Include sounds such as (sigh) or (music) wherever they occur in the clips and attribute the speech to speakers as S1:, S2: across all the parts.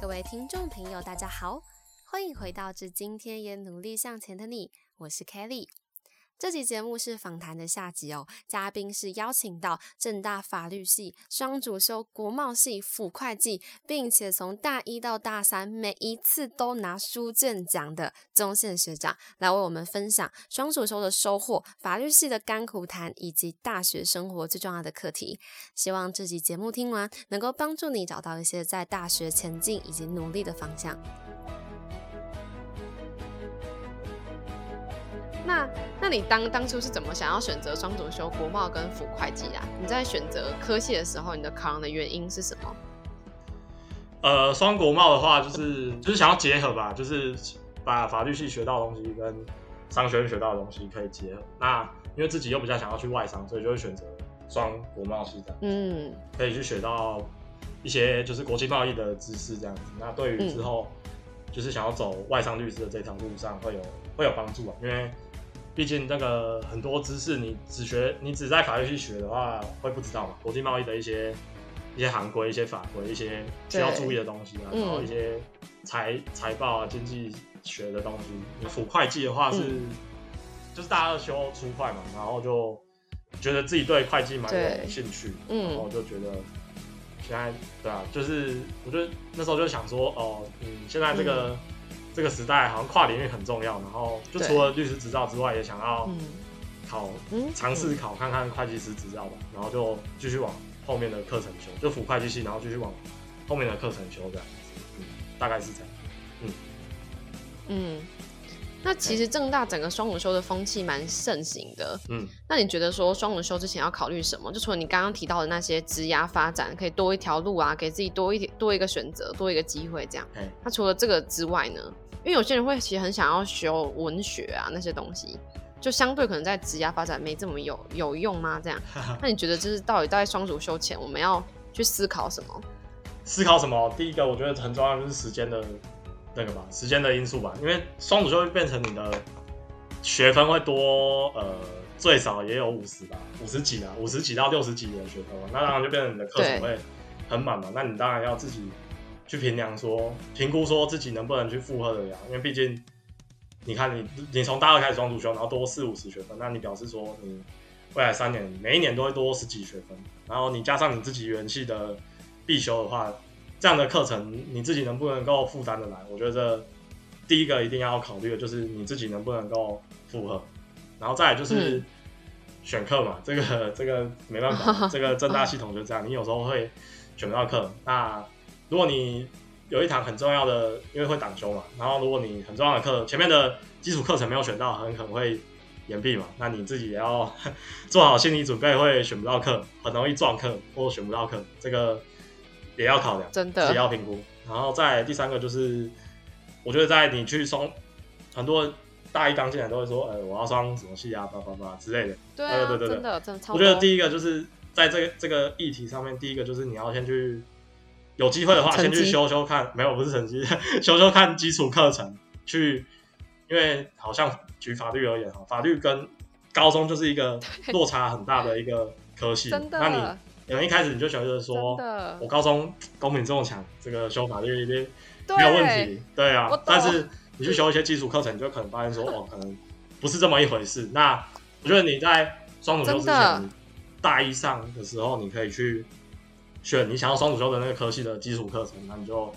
S1: 各位听众朋友，大家好，欢迎回到至今天也努力向前的你，我是 Kelly。这集节目是访谈的下集哦，嘉宾是邀请到正大法律系双主修国贸系辅会计，并且从大一到大三每一次都拿书卷奖的中宪学长，来为我们分享双主修的收获、法律系的甘苦谈，以及大学生活最重要的课题。希望这集节目听完，能够帮助你找到一些在大学前进以及努力的方向。那，那你当当初是怎么想要选择双主修国贸跟辅会计啊？你在选择科系的时候，你的考量的原因是什么？
S2: 呃，双国贸的话，就是 (laughs) 就是想要结合吧，就是把法律系学到的东西跟商学院学到的东西可以结合。那因为自己又比较想要去外商，所以就会选择双国贸系这样。嗯，可以去学到一些就是国际贸易的知识这样子。那对于之后就是想要走外商律师的这条路上会有会有帮助啊，因为。毕竟那个很多知识，你只学你只在法律系学的话，会不知道嘛？国际贸易的一些一些行规、一些法规、一些需要注意的东西啊，然后一些财财报啊、经济学的东西。你辅会计的话是，就是大家都修初会嘛，然后就觉得自己对会计蛮有兴趣，然后就觉得现在对啊，就是我觉得那时候就想说，哦，嗯，现在这个。这个时代好像跨领域很重要，然后就除了律师执照之外，也想要考尝试考看看会计师执照吧，然后就继续往后面的课程修，就辅会计系，然后继续往后面的课程修这样子，嗯，大概是这样，嗯
S1: 嗯。那其实正大整个双轮修的风气蛮盛行的，嗯，那你觉得说双轮修之前要考虑什么？就除了你刚刚提到的那些职涯发展，可以多一条路啊，给自己多一点多一个选择，多一个机会这样。那除了这个之外呢？因为有些人会其实很想要修文学啊那些东西，就相对可能在职业发展没这么有有用吗？这样，那你觉得就是到底在双主修前我们要去思考什么？
S2: 思考什么？第一个我觉得很重要就是时间的那个吧，时间的因素吧。因为双主修会变成你的学分会多，呃，最少也有五十吧，五十几啊，五十几到六十几的学分嘛，那当然就变成你的课程会很满嘛。那你当然要自己。去评量说，评估说自己能不能去负荷得了，因为毕竟，你看你你从大二开始双主修，然后多四五十学分，那你表示说你未来三年每一年都会多十几学分，然后你加上你自己元系的必修的话，这样的课程你自己能不能够负担的来？我觉得第一个一定要考虑的就是你自己能不能够负荷，然后再来就是选课嘛，这个这个没办法，(laughs) 这个正大系统就这样，你有时候会选不到课，那。如果你有一堂很重要的，因为会挡修嘛，然后如果你很重要的课前面的基础课程没有选到，很可能会延毕嘛，那你自己也要 (laughs) 做好心理准备，会选不到课，很容易撞课或选不到课，这个也要考量，
S1: 真的
S2: 也要评估。然后再第三个就是，我觉得在你去双，很多大一刚进来都会说，呃，我要双什么系啊，叭叭叭之类的。
S1: 对啊，对对对，真的真的超。
S2: 我觉得第一个就是在这个这个议题上面，第一个就是你要先去。有机会的话，先去修修看，没有不是成绩，(laughs) 修修看基础课程。去，因为好像举法律而言哈，法律跟高中就是一个落差很大的一个科系。那你可能一开始你就觉得说，我高中公民这么强，这个修法律一定没有问题。对啊，但是你去修一些基础课程，你就可能发现说，(laughs) 哦，可能不是这么一回事。那我觉得你在双主修之前，大一上的时候，你可以去。选你想要双主修的那个科系的基础课程，那你就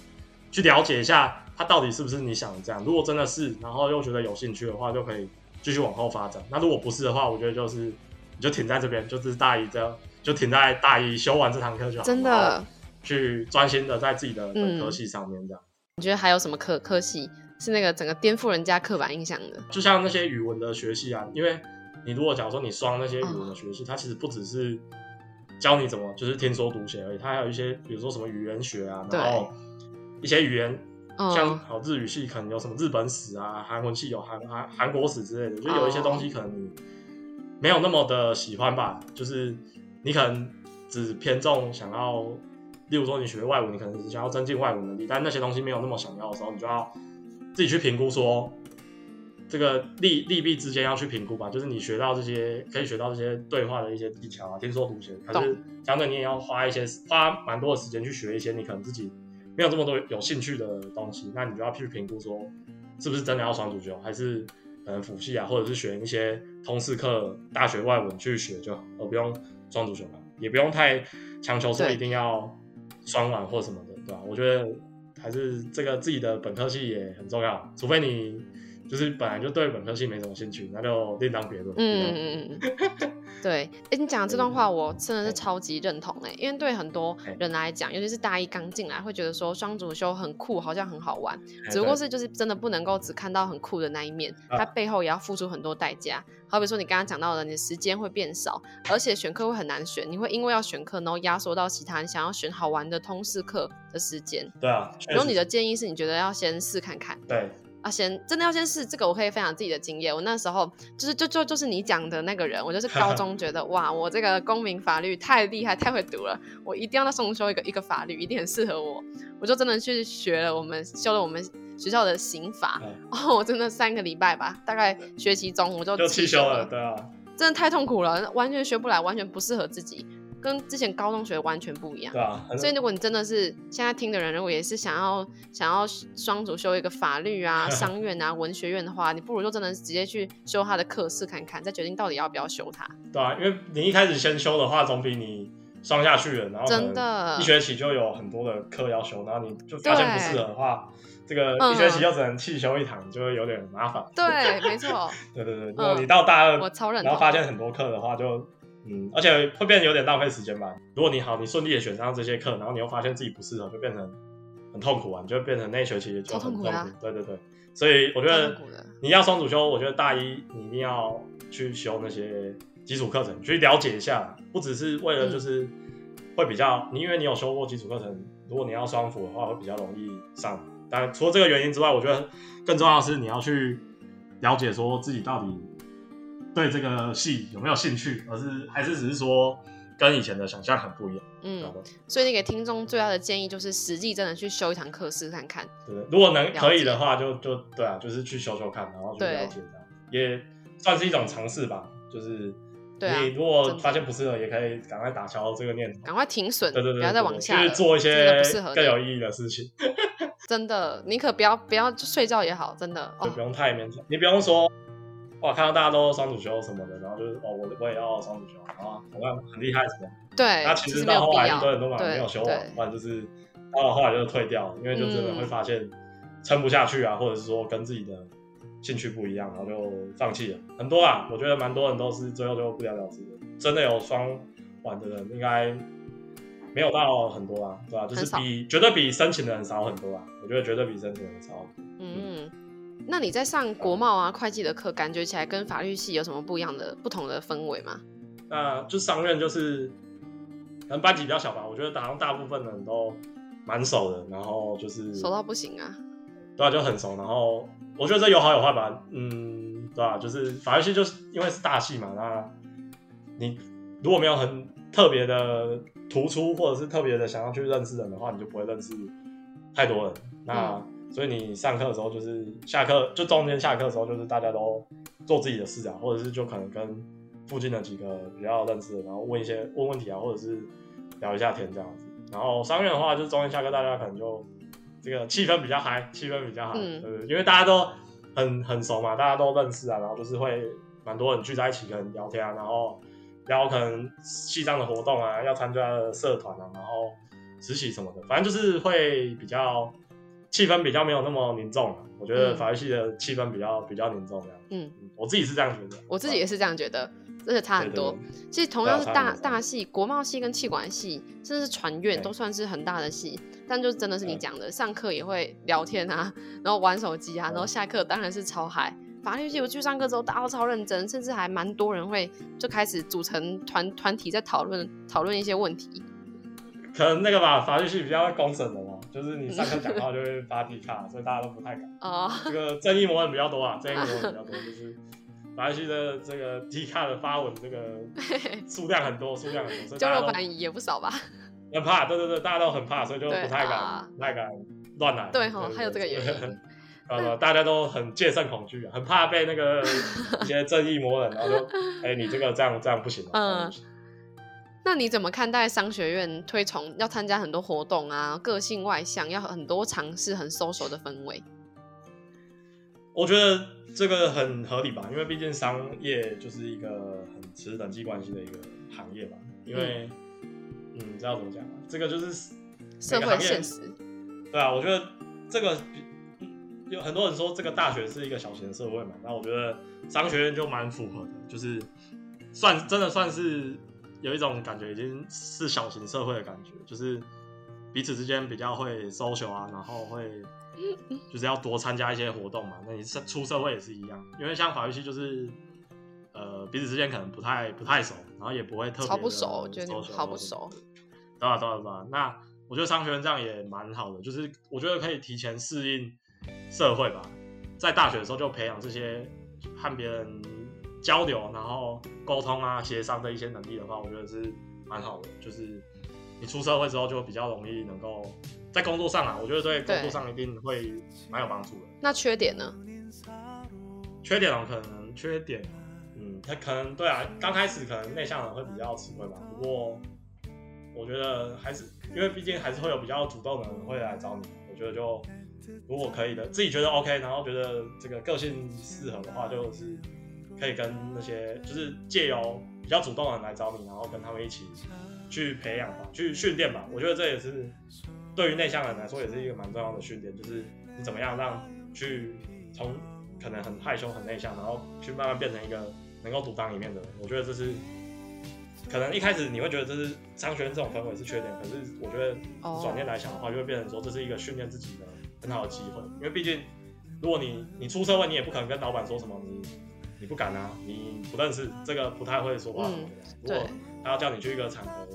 S2: 去了解一下它到底是不是你想的这样。如果真的是，然后又觉得有兴趣的话，就可以继续往后发展。那如果不是的话，我觉得就是你就停在这边，就是大一这样，就停在大一修完这堂课就好。
S1: 真的，
S2: 去专心的在自己的本科系上面这样。
S1: 你觉得还有什么科科系是那个整个颠覆人家刻板印象的？
S2: 就像那些语文的学系啊，因为你如果假如说你双那些语文的学系，它其实不只是。教你怎么就是听说读写而已，它还有一些，比如说什么语言学啊，然后一些语言，像好日语系可能有什么日本史啊，韩文系有韩韩韩国史之类的，就有一些东西可能你没有那么的喜欢吧，就是你可能只偏重想要，例如说你学外文，你可能只想要增进外文能力，但那些东西没有那么想要的时候，你就要自己去评估说。这个利利弊之间要去评估吧，就是你学到这些可以学到这些对话的一些技巧啊，听说读写，可是相对你也要花一些花蛮多的时间去学一些你可能自己没有这么多有兴趣的东西，那你就要去评估说是不是真的要双主修，还是可能辅系啊，或者是选一些通识课、大学外文去学就好，而不用双主修嘛，也不用太强求说一定要双完或什么的，对吧？我觉得还是这个自己的本科系也很重要，除非你就是本来就对本科系没什么兴趣，那就另当别论。
S1: 嗯嗯嗯嗯，(laughs) 对，哎，你讲的这段话我真的是超级认同哎，因为对很多人来讲，尤其是大一刚进来，会觉得说双主修很酷，好像很好玩，只不过是就是真的不能够只看到很酷的那一面，它背后也要付出很多代价。好比说你刚刚讲到的，你的时间会变少，而且选课会很难选，你会因为要选课，然后压缩到其他你想要选好玩的通识课的时间。
S2: 对啊，
S1: 然后你的建议是你觉得要先试看看。
S2: 对。
S1: 啊，先真的要先试这个，我可以分享自己的经验。我那时候就是就就就是你讲的那个人，我就是高中觉得 (laughs) 哇，我这个公民法律太厉害，太会读了，我一定要再重修一个一个法律，一定很适合我。我就真的去学了，我们修了我们学校的刑法，哦，我真的三个礼拜吧，大概学期中我就
S2: 就
S1: 弃
S2: 修了，对啊，
S1: 真的太痛苦了，完全学不来，完全不适合自己。跟之前高中学完全不一样，
S2: 对啊。
S1: 所以如果你真的是现在听的人，如果也是想要想要双主修一个法律啊、(laughs) 商院啊、文学院的话，你不如就真的直接去修他的课试看看，再决定到底要不要修它。
S2: 对啊，因为你一开始先修的话，总比你上下去了，然后
S1: 真的
S2: 一学期就有很多的课要修，然后你就发现不适合的话，这个
S1: 嗯
S2: 一学期又只能弃修一堂，就会有点麻烦。
S1: 对，没错。(laughs)
S2: 对对对，如果你到大二，
S1: 我超认，
S2: 然后发现很多课的话，就。嗯，而且会变得有点浪费时间吧。如果你好，你顺利的选上这些课，然后你又发现自己不适合，就变成很痛苦啊，你就变成那学期就很痛苦。
S1: 啊、
S2: 对对对，所以我觉得你要双主修，我觉得大一你一定要去修那些基础课程，去了解一下，不只是为了就是会比较，你因为你有修过基础课程，如果你要双辅的话，会比较容易上。当然，除了这个原因之外，我觉得更重要的是你要去了解说自己到底。对这个戏有没有兴趣，而是还是只是说跟以前的想象很不一样。
S1: 嗯，所以你给听众最大的建议就是实际真的去修一堂课试看看。
S2: 对，如果能可以的话，就就对啊，就是去修修看，然后去了解这样，也算是一种尝试吧。就是你如果发现不适合，也可以赶快打消这个念头，
S1: 赶快停损，
S2: 对对对，
S1: 不要再往下
S2: 去做一些更有意义的事情。
S1: 真的，你可不要不要睡觉也好，真的
S2: 就不用太勉强，你不用说。哇，看到大家都双主修什么的，然后就是哦，我我也要双主修，然后好像很厉害什么。
S1: 对，
S2: 那其实到后来很多人都嘛
S1: 没
S2: 有修完，不然就是到了后来就退掉，因为就真的会发现撑不下去啊，或者是说跟自己的兴趣不一样，然后就放弃了。很多啊，我觉得蛮多人都是最后就不了了之的。真的有双玩的人，应该没有到很多啊，对吧？就是比绝对比申请的人少很多啊。我觉得绝对比申请的人少。
S1: 嗯。那你在上国贸啊、会计的课，感觉起来跟法律系有什么不一样的、不同的氛围吗？
S2: 那就上任就是可能班级比较小吧，我觉得好像大部分人都蛮熟的，然后就是
S1: 熟到不行啊，
S2: 对啊，就很熟。然后我觉得这有好有坏吧，嗯，对吧？就是法律系就是因为是大系嘛，那你如果没有很特别的突出，或者是特别的想要去认识人的话，你就不会认识太多人。那、嗯所以你上课的时候，就是下课就中间下课的时候，就是大家都做自己的事啊，或者是就可能跟附近的几个比较认识的，然后问一些问问题啊，或者是聊一下天这样子。然后商院的话，就是中间下课大家可能就这个气氛比较嗨，气氛比较好，
S1: 嗯、
S2: 对因为大家都很很熟嘛，大家都认识啊，然后就是会蛮多人聚在一起可能聊天啊，然后聊可能系上的活动啊，要参加的社团啊，然后实习什么的，反正就是会比较。气氛比较没有那么凝重，我觉得法律系的气氛比较比较凝重这样。
S1: 嗯，
S2: 我自己是这样觉得。
S1: 我自己也是这样觉得，真的差很多。其实同样是大大系，国贸系跟气管系，甚至是船院都算是很大的系，但就真的是你讲的，上课也会聊天啊，然后玩手机啊，然后下课当然是超嗨。法律系我去上课之后，大家都超认真，甚至还蛮多人会就开始组成团团体在讨论讨论一些问题。
S2: 可能那个吧，法律系比较会公审的嘛，就是你上课讲话就会发 D 卡，所以大家都不太敢。
S1: 哦，
S2: 这个正义魔人比较多啊，正义魔人比较多，就是马来西亚的这个 D 卡的发文，这个 (laughs) 数量很多，数量很多，所以
S1: 交流版也不少吧。
S2: 很怕，对对对，大家都很怕，所以就不太敢，不太敢乱来。
S1: 对哈，还有这个原因。(laughs)
S2: 呃，大家都很戒慎恐惧啊，很怕被那个 (laughs) 一些正义魔人，然后就，哎，你这个这样这样不行。嗯。
S1: 那你怎么看待商学院推崇要参加很多活动啊，个性外向，要很多尝试，很 social 的氛围？
S2: 我觉得这个很合理吧，因为毕竟商业就是一个很持人际关系的一个行业吧。因为，嗯，知道怎么讲吗？这个就是
S1: 社会现实。
S2: 对啊，我觉得这个有很多人说这个大学是一个小型的社会嘛，那我觉得商学院就蛮符合的，就是算真的算是有一种感觉，已经是小型社会的感觉，就是彼此之间比较会 social 啊，然后会。就是要多参加一些活动嘛。那你出社会也是一样，因为像法律系就是，呃，彼此之间可能不太不太熟，然后也不会特别
S1: 超不熟，觉得好不熟。
S2: 对啊，对啊，对啊。那我觉得商学院这样也蛮好的，就是我觉得可以提前适应社会吧，在大学的时候就培养这些和别人交流，然后沟通啊、协商的一些能力的话，我觉得是蛮好的。就是你出社会之后就比较容易能够。在工作上啊，我觉得对工作上一定会蛮有帮助的。
S1: 那缺点呢？
S2: 缺点哦，可能缺点，嗯，他可能对啊，刚开始可能内向人会比较吃亏吧。不过我觉得还是，因为毕竟还是会有比较主动的人会来找你。我觉得就如果可以的，自己觉得 OK，然后觉得这个个性适合的话，就是可以跟那些就是借由比较主动的人来找你，然后跟他们一起去培养吧，去训练吧。我觉得这也是。对于内向人来说，也是一个蛮重要的训练，就是你怎么样让去从可能很害羞、很内向，然后去慢慢变成一个能够独当一面的人。我觉得这是可能一开始你会觉得这是商学院这种氛围是缺点，可是我觉得转念来想的话，就会变成说这是一个训练自己的很好的机会。因为毕竟如果你你出社会，你也不可能跟老板说什么你你不敢啊，你不认识这个不太会说话。如果他要叫你去一个场合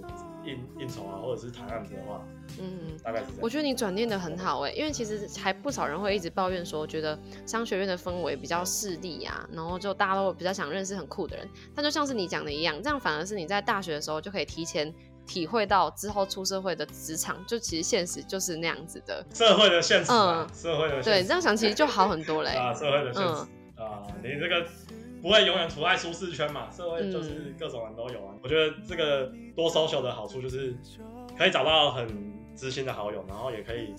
S2: 应应酬啊，或者是谈案子的话。嗯，大概是。
S1: 我觉得你转念的很好哎，因为其实还不少人会一直抱怨说，觉得商学院的氛围比较势利呀，然后就大家都比较想认识很酷的人。但就像是你讲的一样，这样反而是你在大学的时候就可以提前体会到之后出社会的职场，就其实现实就是那样子的。
S2: 社会的现实，嗯，社会的
S1: 对，这样想其实就好很多嘞。
S2: 啊，社会的现实啊，你这个不会永远处在舒适圈嘛？社会就是各种人都有啊。我觉得这个多 social 的好处就是可以找到很。知心的好友，然后也可以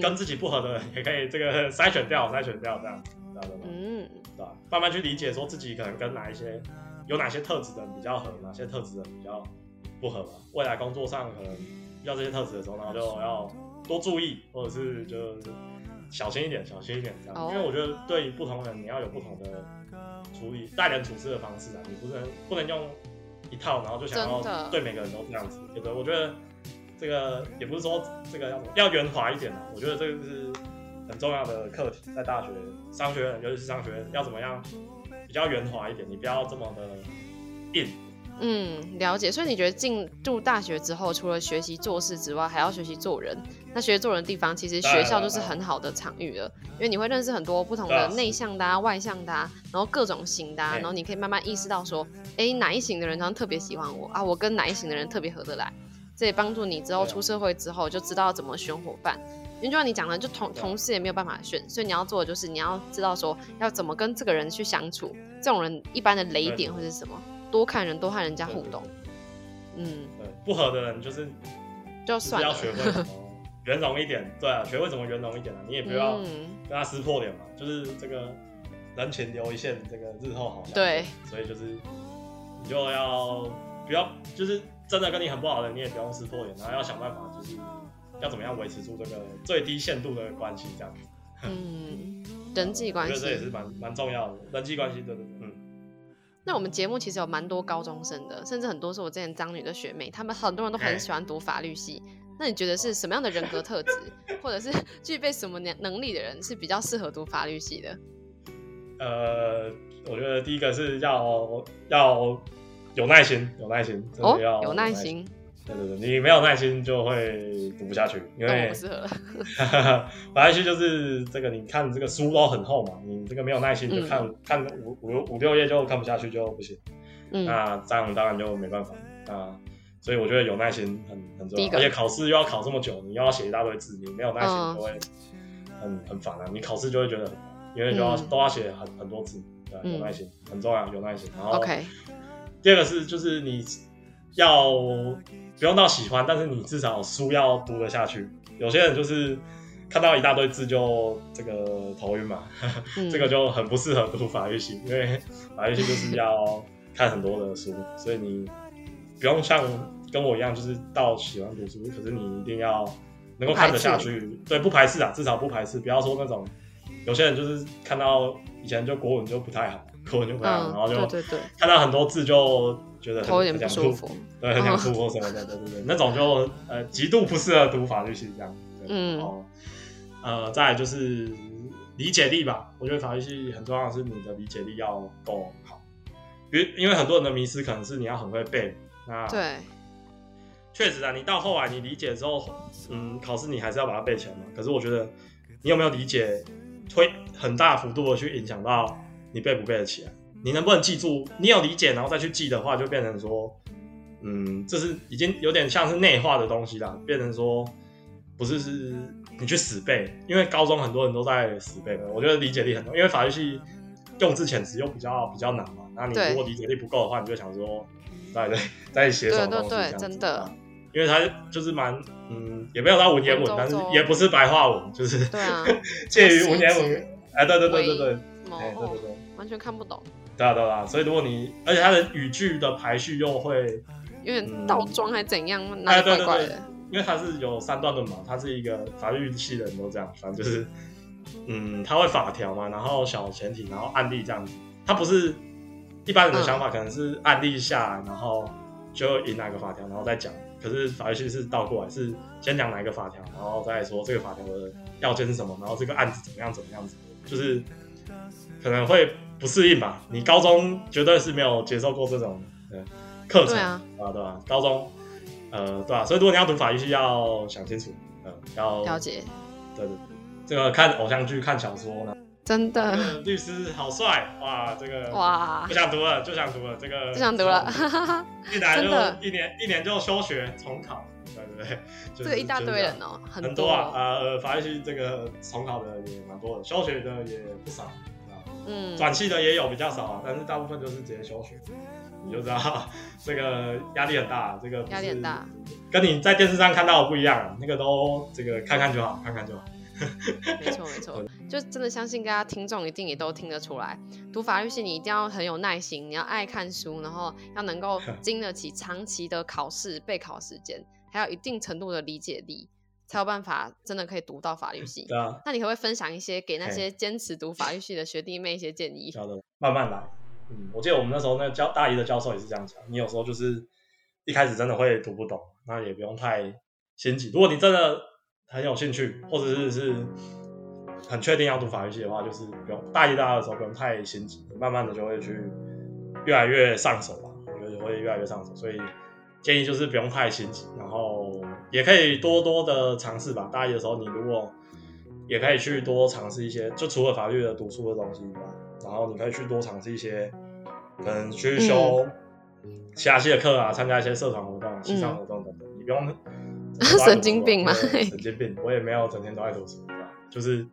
S2: 跟自己不合的人，也可以这个筛选掉，筛选掉这样，知道吗？嗯，对吧？慢慢去理解，说自己可能跟哪一些有哪些特质的人比较合，哪些特质的人比较不合吧。未来工作上可能遇到这些特质的时候，然后就要多注意，或者是就小心一点，小心一点这样。因为我觉得对于不同人，你要有不同的处理待人处事的方式啊，你不能不能用一套，然后就想要对每个人都这样子。对的，我觉得。这个也不是说这个要要圆滑一点啊，我觉得这个是很重要的课题，在大学商学院，尤其是商学院，要怎么样比较圆滑一点，你不要这么的硬。
S1: 嗯，了解。所以你觉得进入大学之后，除了学习做事之外，还要学习做人。那学习做人的地方，其实学校就是很好的场域了，因为你会认识很多不同的内向的、外向的，然后各种型的，然后你可以慢慢意识到说，哎，哪一型的人他特别喜欢我啊，我跟哪一型的人特别合得来。这也帮助你之后出社会之后就知道怎么选伙伴，因为就像你讲的，就同同事也没有办法选，所以你要做的就是你要知道说要怎么跟这个人去相处，这种人一般的雷点会是什么？多看人，多和人家互动。
S2: 嗯，对，不合的人就是
S1: 就算
S2: 要学会圆融一点，对啊，学会怎么圆融一点啊，你也不要跟他撕破脸嘛，就是这个人前留一线，这个日后好。
S1: 对，
S2: 所以就是你就要不要就是。真的跟你很不好的，你也不用撕破脸，然后要想办法，就是要怎么样维持住这个最低限度的关系，这样子。(laughs)
S1: 嗯，人际关系，
S2: 我觉得这也是蛮蛮重要的，人际关系，对对对。嗯。
S1: 那我们节目其实有蛮多高中生的，甚至很多是我之前张女的学妹，他们很多人都很喜欢读法律系。那你觉得是什么样的人格特质，或者是 (laughs) 具备什么能能力的人是比较适合读法律系的？(laughs)
S2: 呃，我觉得第一个是要要。有耐心，有耐心，真的要
S1: 有
S2: 耐
S1: 心。
S2: 对对对，你没有耐心就会读不下去，因为
S1: 不适合。
S2: 法律系就是这个，你看这个书都很厚嘛，你这个没有耐心就看看五五五六页就看不下去就不行。嗯，那这样当然就没办法啊。所以我觉得有耐心很很重要，而且考试又要考这么久，你又要写一大堆字，你没有耐心就会很很烦啊。你考试就会觉得，因为就要都要写很很多字，对，有耐心很重要，有耐心。然后。第二个是，就是你要不用到喜欢，但是你至少书要读得下去。有些人就是看到一大堆字就这个头晕嘛，(laughs) 这个就很不适合读法律系，因为法律系就是要看很多的书，所以你不用像跟我一样，就是到喜欢读书，可是你一定要能够看得下去，对，不排斥啊，至少不排斥，不要说那种有些人就是看到以前就国文就不太好，国文就不太好，然后就看到很多字就觉得
S1: 头有点不舒服，
S2: 对，很想吐或什么的，对对对，那种就呃极度不适合读法律系这样，嗯，哦，呃，再来就是理解力吧，我觉得法律系很重要的是你的理解力要够好，因为因为很多人的迷失可能是你要很会背，那
S1: 对，
S2: 确实啊，你到后来你理解之后，嗯，考试你还是要把它背起来嘛。可是我觉得你有没有理解，会很大幅度的去影响到你背不背得起来。你能不能记住？你有理解然后再去记的话，就变成说，嗯，这是已经有点像是内化的东西啦，变成说不是是你去死背，因为高中很多人都在死背的。我觉得理解力很重要，因为法律系用字遣词又比较比较难嘛。那你如果理解力不够的话，你就想说，在在在写什么东西这样
S1: 真的。
S2: 因为它就是蛮嗯，也没有到文言文，但是也不是白话文，就是
S1: 对啊，(laughs)
S2: 介于文言文。哎，对对对对对，哎对对对，
S1: 完全看不懂。
S2: 对啊对啊，所以如果你，而且它的语句的排序又会
S1: 有点倒装还怎样，哎
S2: 对对对，因为它是有三段论嘛，它是一个法律系的人都这样，反正就是嗯，他会法条嘛，然后小前提，然后案例这样子，他不是一般人的想法，可能是案例下来，然后就引哪个法条，然后再讲。可是法律系是倒过来，是先讲哪一个法条，然后再说这个法条的要件是什么，然后这个案子怎么样怎么样子，就是可能会不适应吧。你高中绝对是没有接受过这种课程啊，对吧？高中呃，对吧？所以如果你要读法律系，要想清楚，嗯，要
S1: 了解，
S2: 对对，这个看偶像剧、看小说呢。
S1: 真的，
S2: 律师好帅哇！这个哇，不想读了，就想读了，这个
S1: 不想读了，(laughs)
S2: 一来就一年一年就休学重考，对对对，
S1: 这一大堆人哦，
S2: 很多啊，呃，法律系这个重考的也蛮多的，休学的也不少，嗯，转系的也有比较少啊，但是大部分就是直接休学，你就知道 (laughs) 这个压力很大，这个
S1: 压力很大，
S2: 跟你在电视上看到的不一样，那个都这个看看就好，看看就好。
S1: 没错没错，(laughs) 就真的相信大家听众一定也都听得出来，读法律系你一定要很有耐心，你要爱看书，然后要能够经得起长期的考试备考时间，还有一定程度的理解力，才有办法真的可以读到法律系。
S2: 对啊，
S1: 那你可不可以分享一些给那些坚持读法律系的学弟妹一些建议？
S2: 好的，慢慢来。嗯，我记得我们那时候那教大一的教授也是这样讲，你有时候就是一开始真的会读不懂，那也不用太心急。如果你真的很有兴趣，或者是是很确定要读法律系的话，就是不用大一、大二的时候不用太心急，慢慢的就会去越来越上手吧。我觉得会越来越上手，所以建议就是不用太心急，然后也可以多多的尝试吧。大一的时候，你如果也可以去多尝试一些，就除了法律的读书的东西以外，然后你可以去多尝试一些，可能去修其他系的课啊，参加一些社团活动、系上活动等等，你不用。(laughs)
S1: 神经病嘛？
S2: 神经病，我也没有整天都在读书，就是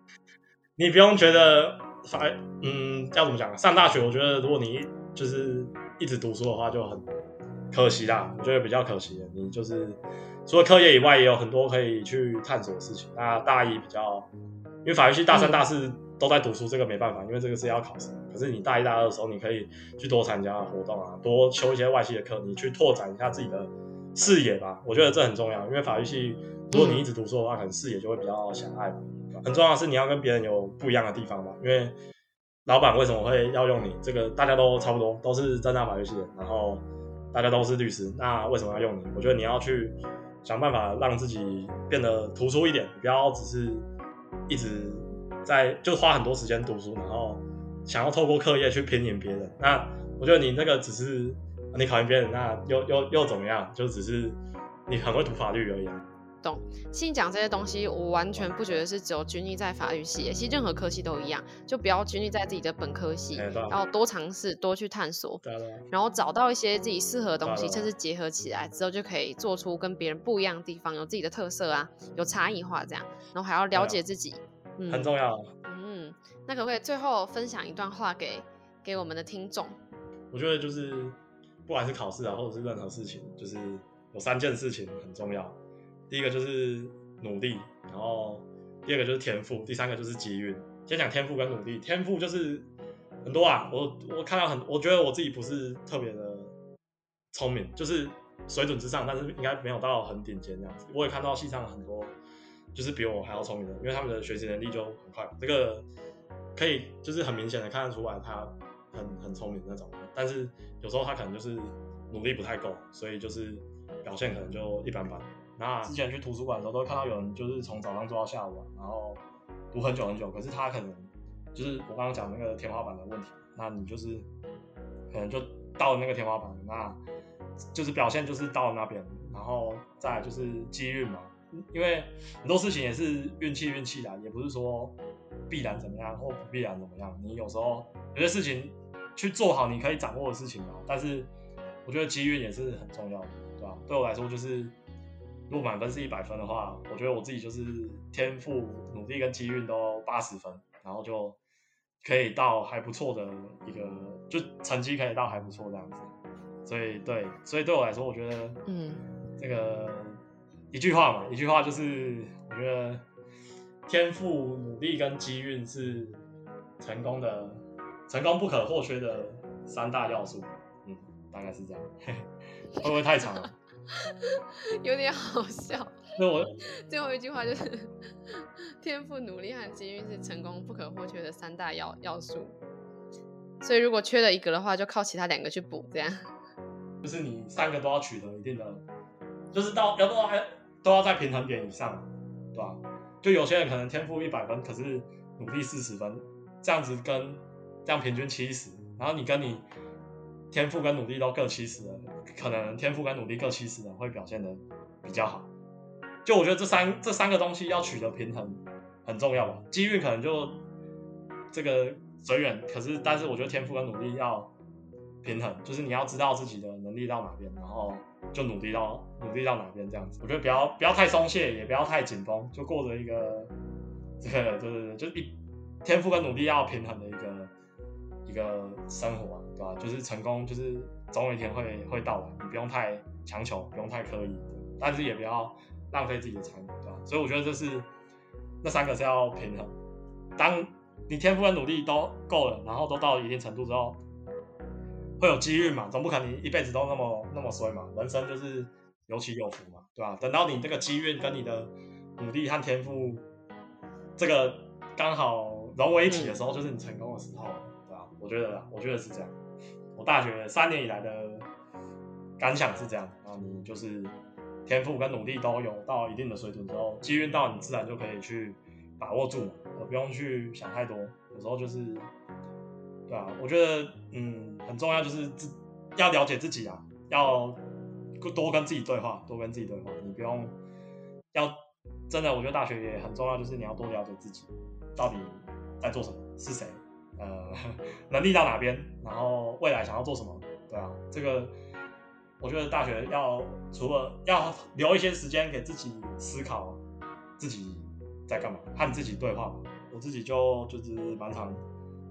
S2: 你不用觉得法，嗯，要怎么讲？上大学，我觉得如果你就是一直读书的话，就很可惜啦。我觉得比较可惜的，你就是除了课业以外，也有很多可以去探索的事情。那大一比较，因为法律系大三、大四都在读书，这个没办法，因为这个是要考试。可是你大一、大二的时候，你可以去多参加活动啊，多修一些外系的课，你去拓展一下自己的。视野吧，我觉得这很重要，因为法律系，如果你一直读书的话，可能视野就会比较狭隘。很重要的是你要跟别人有不一样的地方吧，因为老板为什么会要用你？这个大家都差不多，都是正大法律系的，然后大家都是律师，那为什么要用你？我觉得你要去想办法让自己变得突出一点，不要只是一直在就花很多时间读书，然后想要透过课业去偏赢别人。那我觉得你那个只是。你考验别人，那又又又怎么样？就只是你很会读法律而已。
S1: 啊懂。其实讲这些东西，我完全不觉得是只有拘泥在法律系，其实任何科系都一样，就不要拘泥在自己的本科系，要多尝试，多去探索，然后找到一些自己适合的东西，甚至结合起来之后，就可以做出跟别人不一样的地方，有自己的特色啊，有差异化这样。然后还要了解自己，
S2: 嗯，很重要。
S1: 嗯，那可不可以最后分享一段话给给我们的听众？
S2: 我觉得就是。不管是考试啊，或者是任何事情，就是有三件事情很重要。第一个就是努力，然后第二个就是天赋，第三个就是机运。先讲天赋跟努力，天赋就是很多啊，我我看到很，我觉得我自己不是特别的聪明，就是水准之上，但是应该没有到很顶尖这样子。我也看到系上很多就是比我还要聪明的，因为他们的学习能力就很快，这个可以就是很明显的看得出来他很很聪明那种。但是有时候他可能就是努力不太够，所以就是表现可能就一般般。那之前去图书馆的时候，都会看到有人就是从早上做到下午，然后读很久很久，可是他可能就是我刚刚讲那个天花板的问题，那你就是可能就到了那个天花板，那就是表现就是到了那边，然后再就是机运嘛，因为很多事情也是运气运气啦，也不是说必然怎么样或不必然怎么样，你有时候有些事情去做好你可以掌握的事情嘛，但是我觉得机运也是很重要的，对吧？对我来说就是。如果满分是一百分的话，我觉得我自己就是天赋、努力跟机运都八十分，然后就可以到还不错的一个，就成绩可以到还不错这样子。所以对，所以对我来说，我觉得，嗯，这个一句话嘛，一句话就是，我觉得天赋、努力跟机运是成功的、成功不可或缺的三大要素。嗯，大概是这样，(laughs) 会不会太长了？
S1: 有点好笑。(laughs)
S2: 那我
S1: 最后一句话就是：天赋、努力和机遇是成功不可或缺的三大要要素。所以如果缺了一个的话，就靠其他两个去补，这样。
S2: 就是你三个都要取得一定的，就是到要都要都要在平衡点以上，对吧？就有些人可能天赋一百分，可是努力四十分，这样子跟这样平均七十，然后你跟你。天赋跟努力都各七十的，可能天赋跟努力各七十的会表现的比较好。就我觉得这三这三个东西要取得平衡很重要吧。机遇可能就这个随缘，可是但是我觉得天赋跟努力要平衡，就是你要知道自己的能力到哪边，然后就努力到努力到哪边这样子。我觉得不要不要太松懈，也不要太紧绷，就过着一个这个就是就一天赋跟努力要平衡的一个一个生活。对吧？就是成功，就是总有一天会会到来，你不用太强求，不用太刻意，但是也不要浪费自己的才能，对吧？所以我觉得这是那三个是要平衡。当你天赋和努力都够了，然后都到一定程度之后，会有机遇嘛？总不可能一辈子都那么那么衰嘛？人生就是有起有伏嘛，对吧？等到你这个机遇跟你的努力和天赋这个刚好融为一体的时候，就是你成功的时候，对吧？我觉得，我觉得是这样。我大学三年以来的感想是这样，然后你就是天赋跟努力都有到一定的水准之后，机运到你自然就可以去把握住，而不用去想太多。有时候就是，对啊，我觉得嗯很重要，就是自要了解自己啊，要多跟自己对话，多跟自己对话。你不用要真的，我觉得大学也很重要，就是你要多了解自己到底在做什么，是谁。呃，(laughs) 能力到哪边，然后未来想要做什么，对啊，这个我觉得大学要除了要留一些时间给自己思考自己在干嘛，和自己对话。我自己就就是蛮常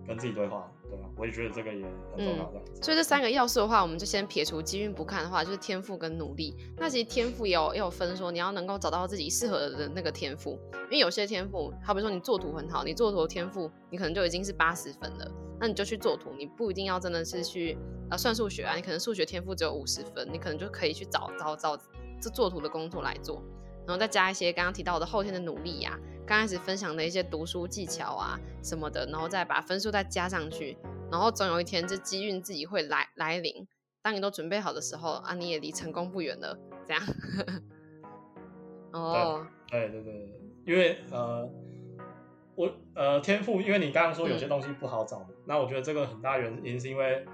S2: 跟自己对话。对啊，我也觉得这个也很重要。这样，
S1: 所以这三个要素的话，我们就先撇除机运不看的话，就是天赋跟努力。那其实天赋也有也有分，说你要能够找到自己适合的那个天赋。因为有些天赋，好比说你作图很好，你作图天赋你可能就已经是八十分了，那你就去做图，你不一定要真的是去呃算数学啊，你可能数学天赋只有五十分，你可能就可以去找找找这作图的工作来做，然后再加一些刚刚提到的后天的努力呀。刚开始分享的一些读书技巧啊什么的，然后再把分数再加上去，然后总有一天这机运自己会来来临。当你都准备好的时候啊，你也离成功不远了。这样。(laughs)
S2: 哦，对对对，因为呃，我呃天赋，因为你刚刚说有些东西不好找，那我觉得这个很大原因是因为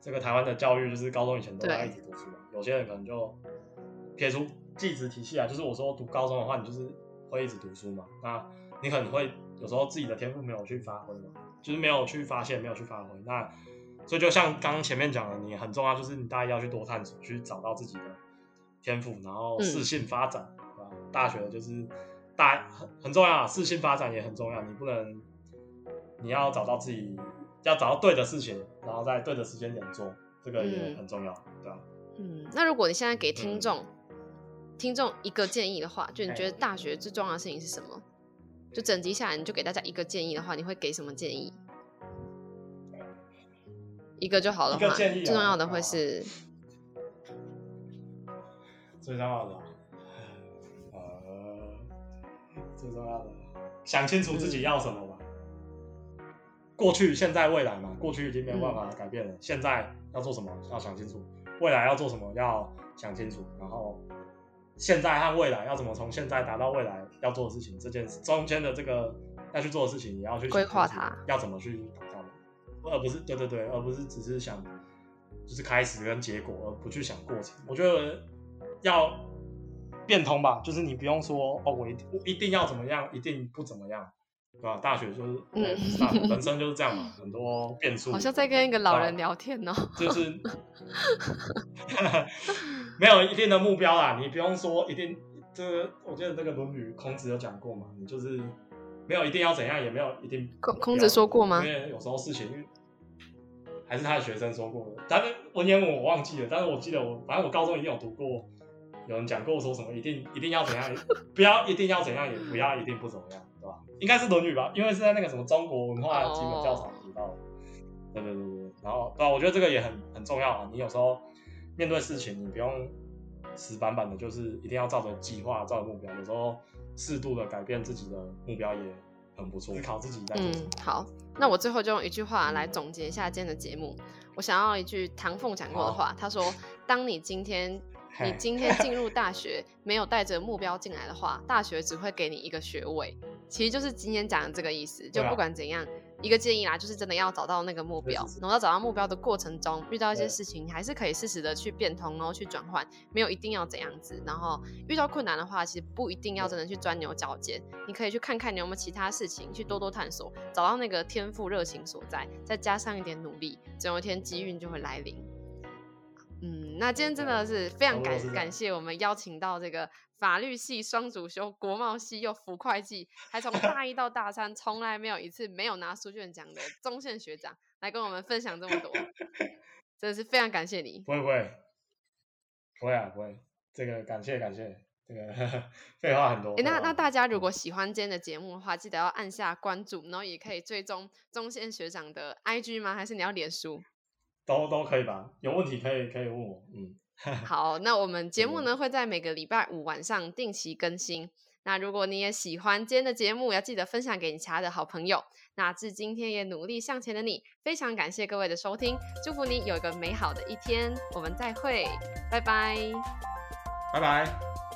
S2: 这个台湾的教育就是高中以前都在一直读书嘛，有些人可能就撇除技职体系啊，就是我说读高中的话，你就是。会一直读书嘛？那你可能会有时候自己的天赋没有去发挥嘛，就是没有去发现，没有去发挥。那所以就像刚刚前面讲的，你很重要，就是你大一要去多探索，去找到自己的天赋，然后适性发展，啊，大学就是大很很重要，适性发展也很重要。你不能，你要找到自己，要找到对的事情，然后在对的时间点做，这个也很重要，对吧？
S1: 嗯，那如果你现在给听众听众一个建议的话，就你觉得大学最重要的事情是什么？就整集下来，你就给大家一个建议的话，你会给什么建议？一个就好了。
S2: 一个建议，
S1: 最重要的会是
S2: 最重要的，呃，最重要的，想清楚自己要什么吧。过去、现在、未来嘛，过去已经没有办法改变了，现在要做什么要想清楚，未来要做什么要想清楚，然后现在和未来要怎么从现在达到未来要做的事情，这件事中间的这个要去做的事情，你要去
S1: 规划它，
S2: 要怎么去达到，而不是对对对，而不是只是想就是开始跟结果，而不去想过程。我觉得要变通吧，就是你不用说哦，我一我一定要怎么样，一定不怎么样。对吧？大学就是，嗯，人生就是这样嘛，很多变数。
S1: 好像在跟一个老人聊天哦。
S2: 就是，(laughs) 没有一定的目标啦，你不用说一定。这个我记得这个《论语》，孔子有讲过嘛，你就是没有一定要怎样，也没有一定。
S1: 孔孔子说过吗？
S2: 因为有时候事情，还是他的学生说过的。但是文言文我忘记了，但是我记得我反正我高中一定有读过，有人讲过说什么一定一定要怎样，不要一定要怎样，也不要一定不怎么样。对吧应该是《论语》吧，因为是在那个什么中国文化基本教材提到的。对对对对，然后对啊，我觉得这个也很很重要啊。你有时候面对事情，你不用死板板的，就是一定要照着计划、照着目标。有时候适度的改变自己的目标也很不错。思考自己在嗯，
S1: 好，那我最后就用一句话来总结一下今天的节目。我想要一句唐凤讲过的话，他说：“当你今天你今天进入大学，没有带着目标进来的话，大学只会给你一个学位。”其实就是今天讲的这个意思，就不管怎样，一个建议啦，就是真的要找到那个目标，然后找到目标的过程中，遇到一些事情，你还是可以适时的去变通，然后去转换，没有一定要怎样子。然后遇到困难的话，其实不一定要真的去钻牛角尖，你可以去看看你有没有其他事情，去多多探索，找到那个天赋热情所在，再加上一点努力，总有一天机运就会来临。嗯，那今天真的是非常感感谢我们邀请到这个法律系双主修，国贸系又辅会计，还从大一到大三从来没有一次没有拿书卷奖的中线学长来跟我们分享这么多，(laughs) 真的是非常感谢你。
S2: 不会不会，不会啊不会，这个感谢感谢，这个 (laughs) 废话很多。
S1: 那那大家如果喜欢今天的节目的话，记得要按下关注，然后也可以追踪中线学长的 IG 吗？还是你要脸书？
S2: 都都可以吧，有问题可以可以问我。嗯，(laughs)
S1: 好，那我们节目呢会在每个礼拜五晚上定期更新。那如果你也喜欢今天的节目，要记得分享给你其他的好朋友。那至今天也努力向前的你，非常感谢各位的收听，祝福你有一个美好的一天。我们再会，拜拜，
S2: 拜拜。